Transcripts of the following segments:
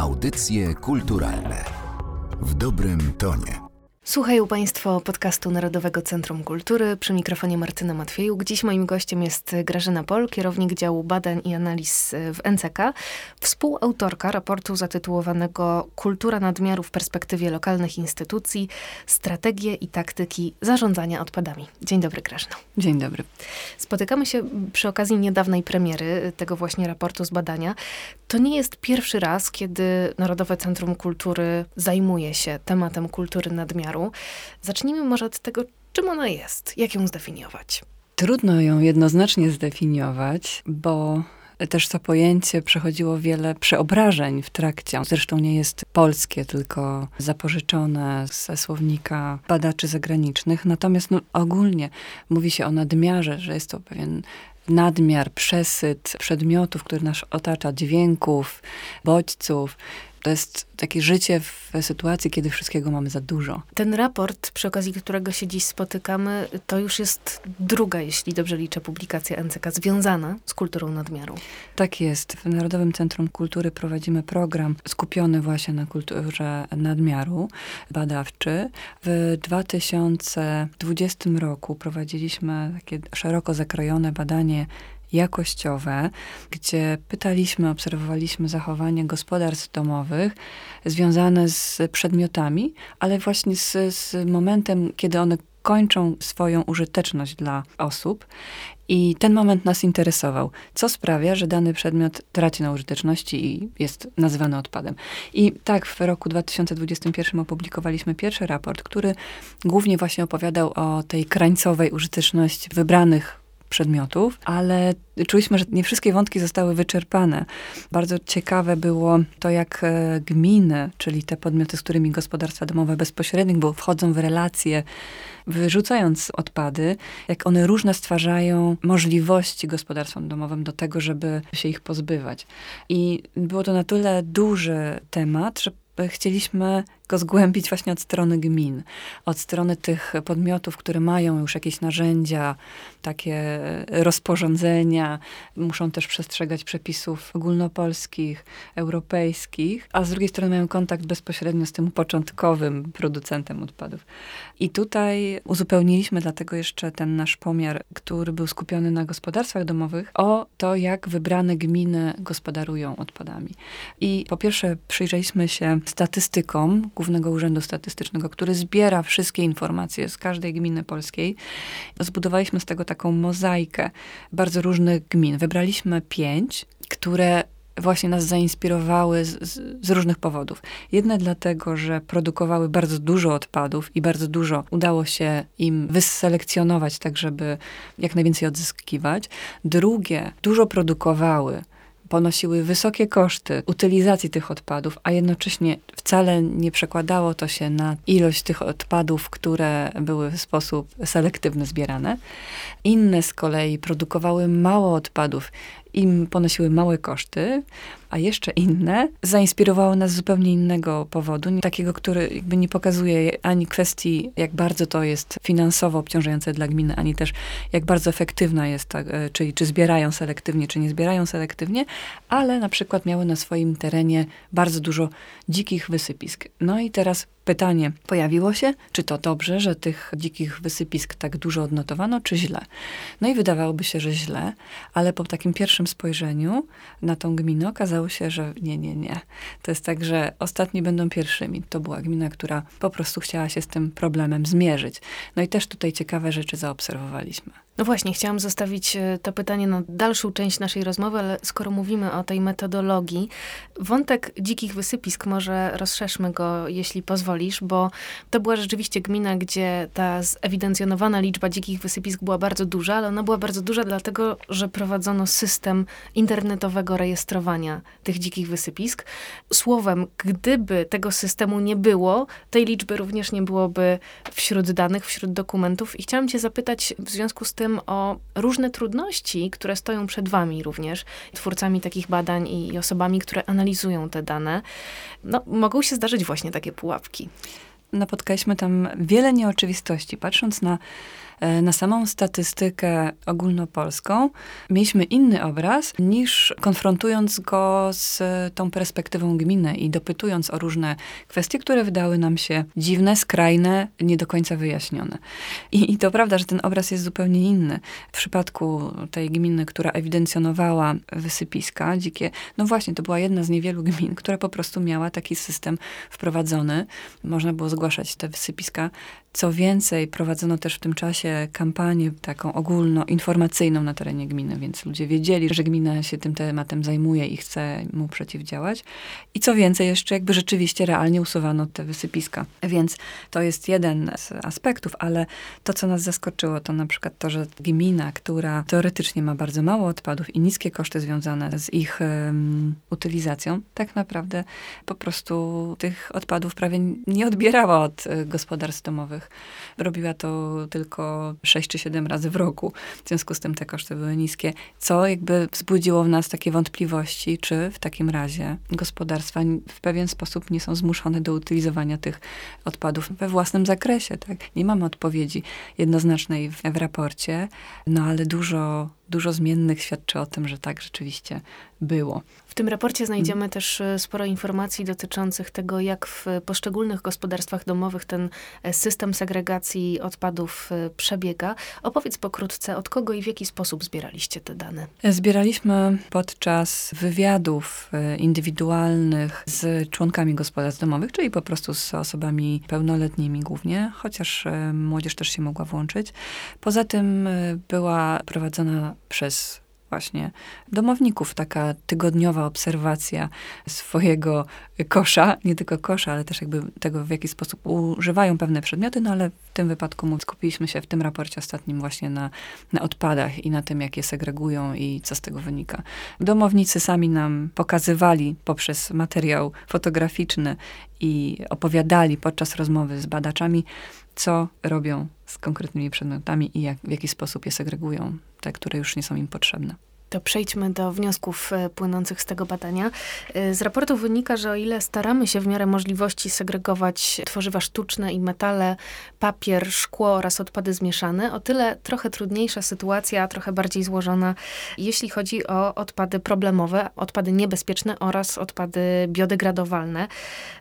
Audycje kulturalne w dobrym tonie. Słuchają Państwo podcastu Narodowego Centrum Kultury. Przy mikrofonie Martyna Matwiejuk. Dziś moim gościem jest Grażyna Pol, kierownik działu badań i analiz w NCK, współautorka raportu zatytułowanego Kultura nadmiaru w perspektywie lokalnych instytucji, strategie i taktyki zarządzania odpadami. Dzień dobry, Grażyna. Dzień dobry. Spotykamy się przy okazji niedawnej premiery tego właśnie raportu z badania. To nie jest pierwszy raz, kiedy Narodowe Centrum Kultury zajmuje się tematem kultury nadmiaru. Zacznijmy może od tego, czym ona jest, jak ją zdefiniować. Trudno ją jednoznacznie zdefiniować, bo też to pojęcie przechodziło wiele przeobrażeń w trakcie. Zresztą nie jest polskie, tylko zapożyczone ze słownika badaczy zagranicznych. Natomiast no, ogólnie mówi się o nadmiarze, że jest to pewien nadmiar, przesyt przedmiotów, który nas otacza, dźwięków, bodźców. To jest takie życie w sytuacji, kiedy wszystkiego mamy za dużo. Ten raport, przy okazji którego się dziś spotykamy, to już jest druga, jeśli dobrze liczę, publikacja NCK związana z kulturą nadmiaru. Tak jest. W Narodowym Centrum Kultury prowadzimy program skupiony właśnie na kulturze nadmiaru, badawczy. W 2020 roku prowadziliśmy takie szeroko zakrojone badanie jakościowe, gdzie pytaliśmy, obserwowaliśmy zachowanie gospodarstw domowych związane z przedmiotami, ale właśnie z, z momentem, kiedy one kończą swoją użyteczność dla osób. I ten moment nas interesował. Co sprawia, że dany przedmiot traci na użyteczności i jest nazywany odpadem. I tak w roku 2021 opublikowaliśmy pierwszy raport, który głównie właśnie opowiadał o tej krańcowej użyteczności wybranych przedmiotów, ale czuliśmy, że nie wszystkie wątki zostały wyczerpane. Bardzo ciekawe było to, jak e, gminy, czyli te podmioty, z którymi gospodarstwa domowe bezpośrednio bo wchodzą w relacje, wyrzucając odpady, jak one różne stwarzają możliwości gospodarstwom domowym do tego, żeby się ich pozbywać. I było to na tyle duży temat, że chcieliśmy go zgłębić właśnie od strony gmin, od strony tych podmiotów, które mają już jakieś narzędzia, takie rozporządzenia, muszą też przestrzegać przepisów ogólnopolskich, europejskich, a z drugiej strony mają kontakt bezpośrednio z tym początkowym producentem odpadów. I tutaj uzupełniliśmy dlatego jeszcze ten nasz pomiar, który był skupiony na gospodarstwach domowych, o to, jak wybrane gminy gospodarują odpadami. I po pierwsze przyjrzeliśmy się statystykom Głównego Urzędu Statystycznego, który zbiera wszystkie informacje z każdej gminy polskiej. Zbudowaliśmy z tego taką mozaikę bardzo różnych gmin. Wybraliśmy pięć, które właśnie nas zainspirowały z, z, z, różnych powodów. Jedne dlatego, że produkowały bardzo dużo odpadów i bardzo dużo udało się im wyselekcjonować, tak żeby jak najwięcej odzyskiwać. Drugie, dużo produkowały ponosiły wysokie koszty utylizacji tych odpadów, a jednocześnie wcale nie przekładało to się na ilość tych odpadów, które były w sposób selektywny zbierane. Inne z kolei produkowały mało odpadów i ponosiły małe koszty, a jeszcze inne zainspirowały nas z zupełnie innego powodu, takiego, który jakby nie pokazuje ani kwestii, jak bardzo to jest finansowo obciążające dla gminy, ani też jak bardzo efektywna jest, ta, e, czyli czy zbierają selektywnie, czy nie zbierają selektywnie, ale na przykład miały na swoim terenie bardzo dużo dzikich wysypisk. No i teraz pytanie pojawiło się, czy to dobrze, że tych dzikich wysypisk tak dużo odnotowano, czy źle. No i wydawałoby się, że źle, ale po takim pierwszym spojrzeniu na tą gminę okazało się, że nie, nie, nie. To jest tak, że ostatni będą pierwszymi. To była gmina, która po prostu chciała się z tym problemem zmierzyć. No i też tutaj ciekawe rzeczy zaobserwowaliśmy. No właśnie, chciałam zostawić e, to pytanie na dalszą część naszej rozmowy, ale skoro mówimy o tej metodologii, wątek dzikich wysypisk, może rozszerzmy go, jeśli pozwolisz, bo to była rzeczywiście gmina, gdzie ta zewidencjonowana liczba dzikich wysypisk była bardzo duża, ale ona była bardzo duża dlatego, że prowadzono system internetowego rejestrowania tych dzikich wysypisk. Słowem, gdyby tego systemu nie było, tej liczby również nie byłoby wśród danych, wśród dokumentów. I chciałam cię zapytać w związku z tym, o różne trudności, które stoją przed wami również, twórcami takich badań i osobami, które analizują te dane. No, mogą się zdarzyć właśnie takie pułapki. Napotkaliśmy tam wiele nieoczywistości. Patrząc na na samą statystykę ogólnopolską, mieliśmy inny obraz niż konfrontując go z tą perspektywą gminy i dopytując o różne kwestie, które wydały nam się dziwne, skrajne, nie do końca wyjaśnione. I, i to prawda, że ten obraz jest zupełnie inny. W przypadku tej gminy, która ewidencjonowała wysypiska dzikie, no właśnie, to była jedna z niewielu gmin, która po prostu miała taki system wprowadzony. Można było zgłaszać te wysypiska co więcej, prowadzono też w tym czasie kampanię taką ogólnoinformacyjną na terenie gminy, więc ludzie wiedzieli, że gmina się tym tematem zajmuje i chce mu przeciwdziałać. I co więcej, jeszcze jakby rzeczywiście realnie usuwano te wysypiska. Więc to jest jeden z aspektów, ale to, co nas zaskoczyło, to na przykład to, że gmina, która teoretycznie ma bardzo mało odpadów i niskie koszty związane z ich um, utylizacją, tak naprawdę po prostu tych odpadów prawie nie odbierała od y, gospodarstw domowych Robiła to tylko 6 czy 7 razy w roku. W związku z tym te koszty były niskie, co jakby wzbudziło w nas takie wątpliwości, czy w takim razie gospodarstwa w pewien sposób nie są zmuszone do utylizowania tych odpadów we własnym zakresie. Tak? Nie mamy odpowiedzi jednoznacznej w, w raporcie, no ale dużo dużo zmiennych świadczy o tym, że tak rzeczywiście było. W tym raporcie znajdziemy hmm. też e, sporo informacji dotyczących tego, jak w poszczególnych gospodarstwach domowych ten e, system segregacji odpadów e, przebiega. Opowiedz pokrótce, od kogo i w jaki sposób zbieraliście te dane? Zbieraliśmy podczas wywiadów indywidualnych z członkami gospodarstw domowych, czyli po prostu z osobami pełnoletnimi głównie, chociaż młodzież też się mogła włączyć. Poza tym była prowadzona przez właśnie domowników, taka tygodniowa obserwacja swojego kosza, nie tylko kosza, ale też jakby tego, w jaki sposób używają pewne przedmioty, no ale w tym wypadku skupiliśmy się w tym raporcie ostatnim właśnie na, na odpadach i na tym, jak je segregują i co z tego wynika. Domownicy sami nam pokazywali poprzez materiał fotograficzny i opowiadali podczas rozmowy z badaczami, co robią z konkretnymi przedmiotami i jak, w jaki sposób je segregują, te, które już nie są im potrzebne. To przejdźmy do wniosków e, płynących z tego badania. E, z raportu wynika, że o ile staramy się w miarę możliwości segregować tworzywa sztuczne i metale, papier, szkło oraz odpady zmieszane, o tyle trochę trudniejsza sytuacja, trochę bardziej złożona, jeśli chodzi o odpady problemowe, odpady niebezpieczne oraz odpady biodegradowalne.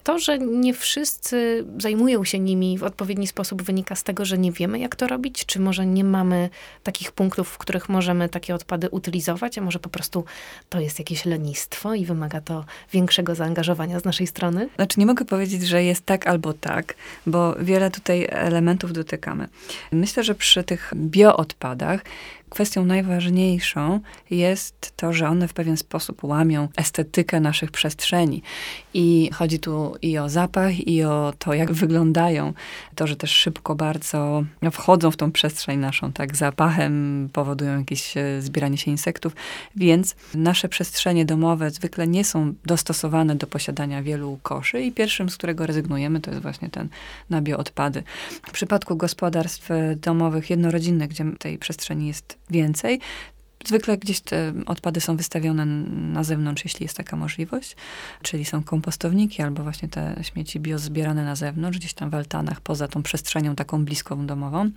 To, że nie wszyscy zajmują się nimi w odpowiedni sposób wynika z tego, że nie wiemy, jak to robić, czy może nie mamy takich punktów, w których możemy takie odpady utylizować a może po prostu to jest jakieś lenistwo i wymaga to większego zaangażowania z naszej strony? Znaczy nie mogę powiedzieć, że jest tak albo tak, bo wiele tutaj elementów dotykamy. Myślę, że przy tych bioodpadach kwestią najważniejszą jest to, że one w pewien sposób łamią estetykę naszych przestrzeni. I chodzi tu i o zapach, i o to, jak wyglądają. To, że też szybko bardzo wchodzą w tą przestrzeń naszą, tak, zapachem powodują jakieś e, zbieranie się insektów, więc nasze przestrzenie domowe zwykle nie są dostosowane do posiadania wielu koszy i pierwszym, z którego rezygnujemy, to jest właśnie ten na bioodpady. W przypadku gospodarstw domowych jednorodzinnych, gdzie tej przestrzeni jest więcej. Zwykle gdzieś te odpady są wystawione na zewnątrz, jeśli jest taka możliwość, czyli są kompostowniki albo właśnie te śmieci bio zbierane na zewnątrz, gdzieś tam w altanach, poza tą przestrzenią taką bliską domową.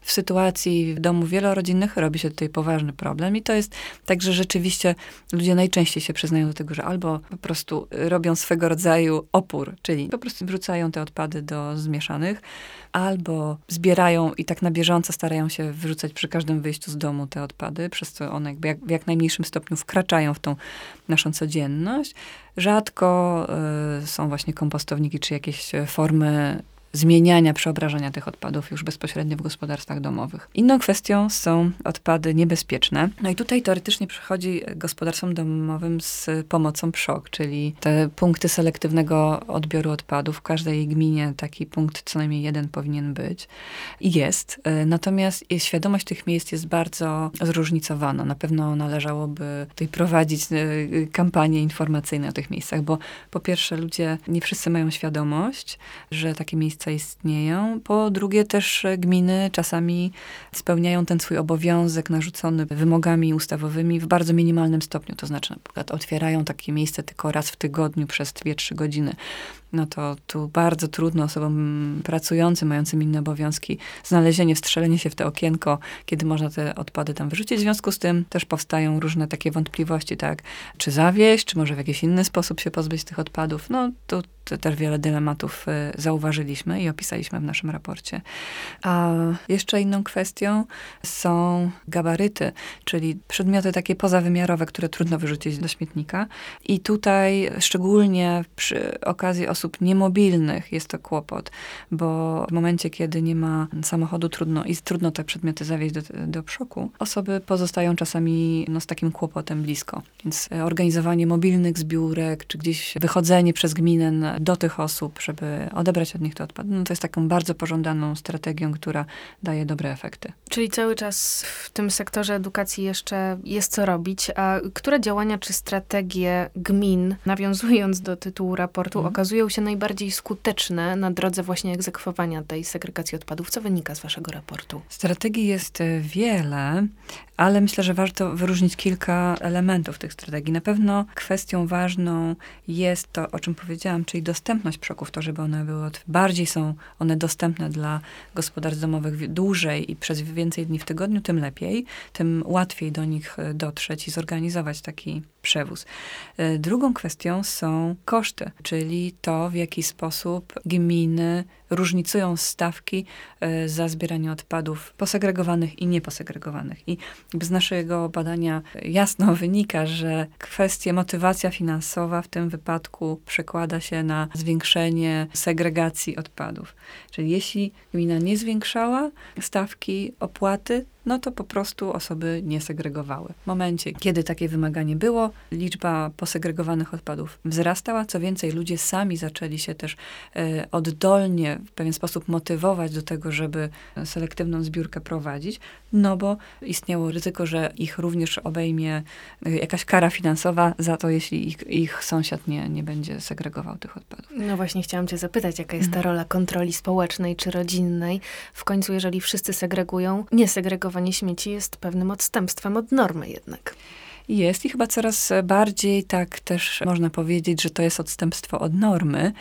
W sytuacji w domu wielorodzinnych robi się tutaj poważny problem i to jest tak, że rzeczywiście ludzie najczęściej się przyznają do tego, że albo po prostu robią swego rodzaju opór, czyli po prostu wrzucają te odpady do zmieszanych, albo zbierają i tak na bieżąco starają się wyrzucać przy każdym wyjściu z domu te odpady, przez co one jakby jak, w jak najmniejszym stopniu wkraczają w tą naszą codzienność. Rzadko y, są właśnie kompostowniki czy jakieś formy zmieniania, przeobrażania tych odpadów już bezpośrednio w gospodarstwach domowych. Inną kwestią są odpady niebezpieczne. No i tutaj teoretycznie przychodzi gospodarstwom domowym z pomocą PSZOK, czyli te punkty selektywnego odbioru odpadów. W każdej gminie taki punkt co najmniej jeden powinien być. I jest. Natomiast świadomość tych miejsc jest bardzo zróżnicowana. Na pewno należałoby tutaj prowadzić e, kampanie informacyjne o tych miejscach, bo po pierwsze ludzie, nie wszyscy mają świadomość, że takie miejsce Istnieją. Po drugie też gminy czasami spełniają ten swój obowiązek narzucony wymogami ustawowymi w bardzo minimalnym stopniu. To znaczy na przykład otwierają takie miejsce tylko raz w tygodniu przez 2-3 godziny no to tu bardzo trudno osobom pracującym, mającym inne obowiązki, znalezienie, wstrzelenie się w te okienko, kiedy można te odpady tam wyrzucić. W związku z tym też powstają różne takie wątpliwości, tak? Czy zawieść, czy może w jakiś inny sposób się pozbyć tych odpadów? No, tu też wiele dylematów y, zauważyliśmy i opisaliśmy w naszym raporcie. A jeszcze inną kwestią są gabaryty, czyli przedmioty takie pozawymiarowe, które trudno wyrzucić do śmietnika. I tutaj szczególnie przy okazji osób niemobilnych jest to kłopot, bo w momencie, kiedy nie ma samochodu, trudno i trudno te przedmioty zawieźć do, do przoku, osoby pozostają czasami no, z takim kłopotem blisko. Więc organizowanie mobilnych zbiórek, czy gdzieś wychodzenie przez gminę do tych osób, żeby odebrać od nich te odpady, no to jest taką bardzo pożądaną strategią, która daje dobre efekty. Czyli cały czas w tym sektorze edukacji jeszcze jest co robić, a które działania czy strategie gmin, nawiązując do tytułu raportu, mhm. okazują się najbardziej skuteczne na drodze właśnie egzekwowania tej segregacji odpadów? Co wynika z waszego raportu? Strategii jest e, wiele, ale myślę, że warto wyróżnić kilka elementów tych strategii. Na pewno kwestią ważną jest to, o czym powiedziałam, czyli dostępność przoków, to żeby one były, bardziej są one dostępne dla gospodarstw domowych dłużej i przez więcej dni w tygodniu, tym lepiej, tym łatwiej do nich e, dotrzeć i zorganizować taki przewóz. E, drugą kwestią są koszty, czyli to, w jaki sposób gminy różnicują stawki e, za zbieranie odpadów posegregowanych i nieposegregowanych. I z naszego badania jasno wynika, że kwestia motywacja finansowa w tym wypadku przekłada się na zwiększenie segregacji odpadów. Czyli jeśli gmina nie zwiększała stawki opłaty, no to po prostu osoby nie segregowały. W momencie, kiedy takie wymaganie było, liczba posegregowanych odpadów wzrastała. Co więcej, ludzie sami zaczęli się też e, oddolnie w pewien sposób motywować do tego, żeby selektywną zbiórkę prowadzić, no bo istniało ryzyko, że ich również obejmie e, jakaś kara finansowa za to, jeśli ich, ich sąsiad nie, nie będzie segregował tych odpadów. No właśnie chciałam cię zapytać, jaka jest ta mhm. rola kontroli społecznej czy rodzinnej? W końcu, jeżeli wszyscy segregują, nie segregowają sortowanie śmieci jest pewnym odstępstwem od normy jednak. Jest i chyba coraz bardziej tak też można powiedzieć, że to jest odstępstwo od normy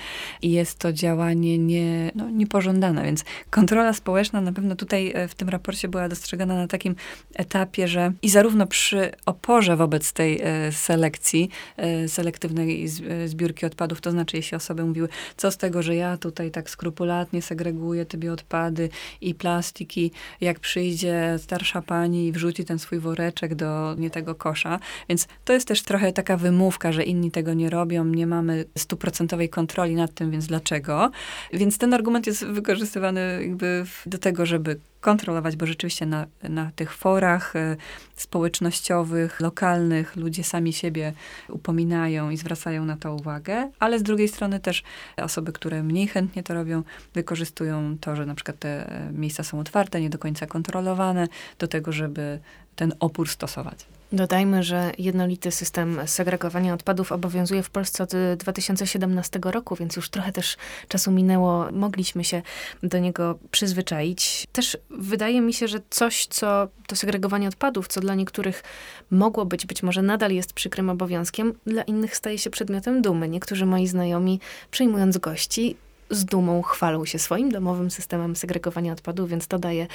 i jest to działanie nie, no, niepożądane. Więc kontrola społeczna na pewno tutaj e, w tym raporcie była dostrzegana na takim etapie, że i zarówno przy oporze wobec tej e, selekcji, e, selektywnej zbiórki odpadów, to znaczy jeśli osoby mówiły, co z tego, że ja tutaj tak skrupulatnie segreguję tobie odpady i plastiki, jak przyjdzie starsza pani i wrzuci ten swój woreczek do nie tego kosza, więc to jest też trochę taka wymówka, że inni tego nie robią, nie mamy stuprocentowej kontroli nad tym, więc dlaczego? Więc ten argument jest wykorzystywany jakby do tego, żeby kontrolować, bo rzeczywiście na, na tych forach y, społecznościowych, lokalnych ludzie sami siebie upominają i zwracają na to uwagę, ale z drugiej strony też osoby, które mniej chętnie to robią, wykorzystują to, że na przykład te e, miejsca są otwarte, nie do końca kontrolowane, do tego, żeby ten opór stosować. Dodajmy, że jednolity system segregowania odpadów obowiązuje w Polsce od 2017 roku, więc już trochę też czasu minęło, mogliśmy się do niego przyzwyczaić. Też wydaje mi się, że coś, co to segregowanie odpadów, co dla niektórych mogło być, być może nadal jest przykrym obowiązkiem, dla innych staje się przedmiotem dumy. Niektórzy moi znajomi, przyjmując gości, z dumą chwalą się swoim domowym systemem segregowania odpadów, więc to daje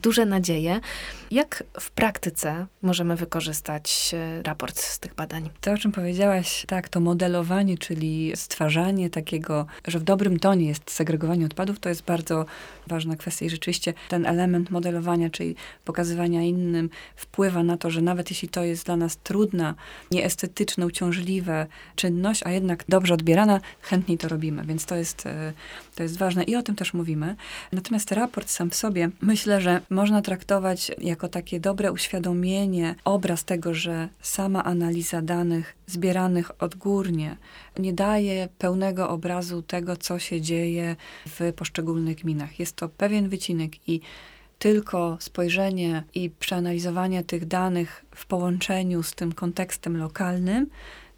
duże nadzieje. Jak w praktyce możemy wykorzystać e, raport z tych badań? To, o czym powiedziałaś, tak, to modelowanie, czyli stwarzanie takiego, że w dobrym tonie jest segregowanie odpadów, to jest bardzo ważna kwestia i rzeczywiście ten element modelowania, czyli pokazywania innym, wpływa na to, że nawet jeśli to jest dla nas trudna, nieestetyczna, uciążliwe czynność, a jednak dobrze odbierana, chętniej to robimy. Więc to jest e, to jest ważne i o tym też mówimy. Natomiast raport sam w sobie myślę, że można traktować jako takie dobre uświadomienie, obraz tego, że sama analiza danych zbieranych odgórnie nie daje pełnego obrazu tego, co się dzieje w poszczególnych gminach. Jest to pewien wycinek i tylko spojrzenie i przeanalizowanie tych danych w połączeniu z tym kontekstem lokalnym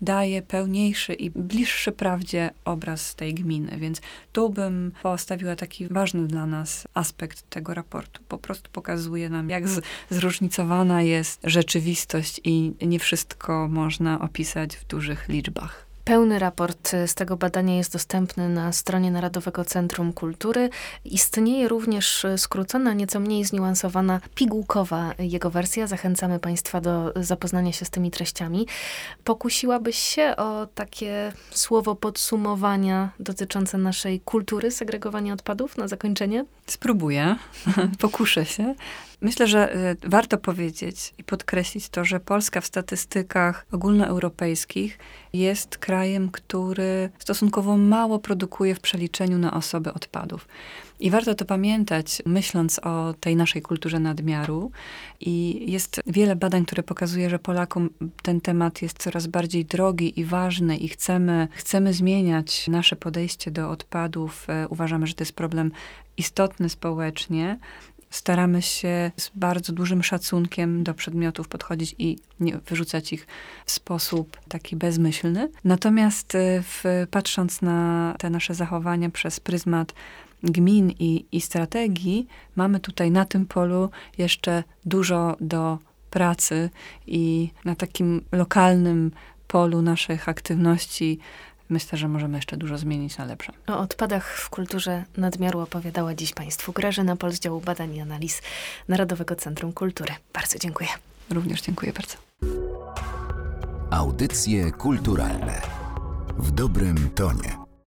daje pełniejszy i bliższy prawdzie obraz tej gminy. Więc tu bym postawiła taki ważny dla nas aspekt tego raportu. Po prostu pokazuje nam, jak z, zróżnicowana jest rzeczywistość i nie wszystko można opisać w dużych liczbach. Pełny raport z tego badania jest dostępny na stronie Narodowego Centrum Kultury. Istnieje również skrócona, nieco mniej zniuansowana, pigułkowa jego wersja. Zachęcamy Państwa do zapoznania się z tymi treściami. Pokusiłabyś się o takie słowo podsumowania dotyczące naszej kultury segregowania odpadów na zakończenie? Spróbuję, pokuszę się. Myślę, że y, warto powiedzieć i podkreślić to, że Polska w statystykach ogólnoeuropejskich jest krajem, który stosunkowo mało produkuje w przeliczeniu na osoby odpadów. I warto to pamiętać, myśląc o tej naszej kulturze nadmiaru. I jest wiele badań, które pokazuje, że Polakom ten temat jest coraz bardziej drogi i ważny i chcemy, chcemy zmieniać nasze podejście do odpadów. E, uważamy, że to jest problem istotny społecznie, staramy się z bardzo dużym szacunkiem do przedmiotów podchodzić i nie wyrzucać ich w sposób taki bezmyślny. Natomiast e, w, patrząc na te nasze zachowania przez pryzmat gmin i, i strategii, mamy tutaj na tym polu jeszcze dużo do pracy i na takim lokalnym polu naszych aktywności myślę, że możemy jeszcze dużo zmienić na lepsze. O odpadach w kulturze nadmiaru opowiadała dziś Państwu Grażyna Pol z działu badań i analiz Narodowego Centrum Kultury. Bardzo dziękuję. Również dziękuję bardzo. Audycje kulturalne w dobrym tonie.